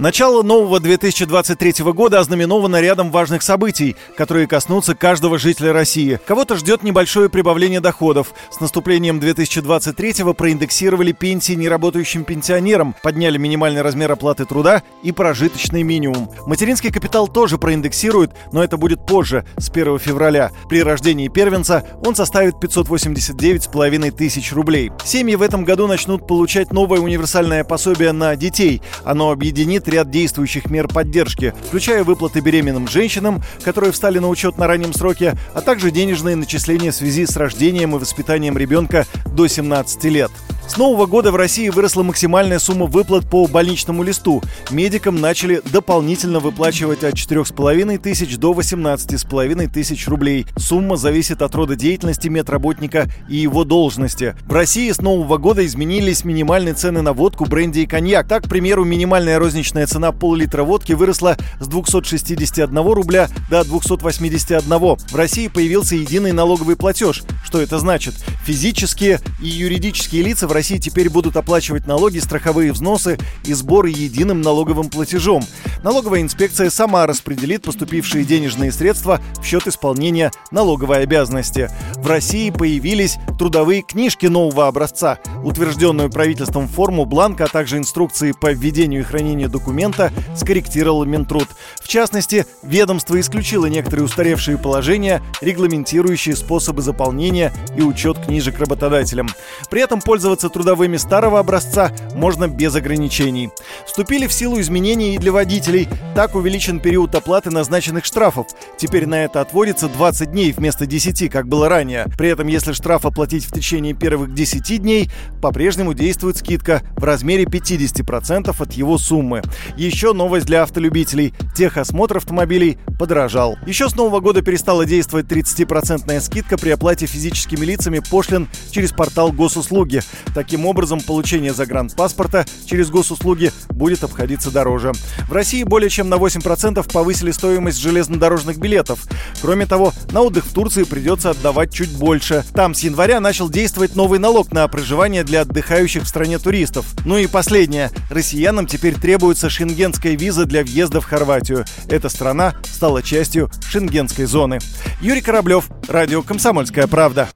Начало нового 2023 года ознаменовано рядом важных событий, которые коснутся каждого жителя России. Кого-то ждет небольшое прибавление доходов. С наступлением 2023-го проиндексировали пенсии неработающим пенсионерам, подняли минимальный размер оплаты труда и прожиточный минимум. Материнский капитал тоже проиндексируют, но это будет позже, с 1 февраля. При рождении первенца он составит 589,5 тысяч рублей. Семьи в этом году начнут получать новое универсальное пособие на детей. Оно объединит ряд действующих мер поддержки, включая выплаты беременным женщинам, которые встали на учет на раннем сроке, а также денежные начисления в связи с рождением и воспитанием ребенка до 17 лет. С нового года в России выросла максимальная сумма выплат по больничному листу. Медикам начали дополнительно выплачивать от 4,5 тысяч до 18,5 тысяч рублей. Сумма зависит от рода деятельности медработника и его должности. В России с нового года изменились минимальные цены на водку, бренди и коньяк. Так, к примеру, минимальная розничная цена пол-литра водки выросла с 261 рубля до 281. В России появился единый налоговый платеж. Что это значит? Физические и юридические лица в России теперь будут оплачивать налоги, страховые взносы и сборы единым налоговым платежом. Налоговая инспекция сама распределит поступившие денежные средства в счет исполнения налоговой обязанности. В России появились трудовые книжки нового образца. Утвержденную правительством форму бланка, а также инструкции по введению и хранению документа скорректировал Минтруд. В частности, ведомство исключило некоторые устаревшие положения, регламентирующие способы заполнения и учет книжек работодателям. При этом пользоваться трудовыми старого образца можно без ограничений. Вступили в силу изменения и для водителей. Так увеличен период оплаты назначенных штрафов. Теперь на это отводится 20 дней вместо 10, как было ранее. При этом, если штраф оплатить в течение первых 10 дней, по-прежнему действует скидка в размере 50% от его суммы. Еще новость для автолюбителей. Техосмотр автомобилей подорожал. Еще с нового года перестала действовать 30% скидка при оплате физическими лицами пошлин через портал госуслуги. Таким образом, получение загранпаспорта через госуслуги будет обходиться дороже. В России более чем на 8% повысили стоимость железнодорожных билетов. Кроме того, на отдых в Турции придется отдавать чуть больше. Там с января начал действовать новый налог на проживание для отдыхающих в стране туристов. Ну и последнее. Россиянам теперь требуется шенгенская виза для въезда в Хорватию. Эта страна стала частью шенгенской зоны. Юрий Кораблев, радио «Комсомольская правда».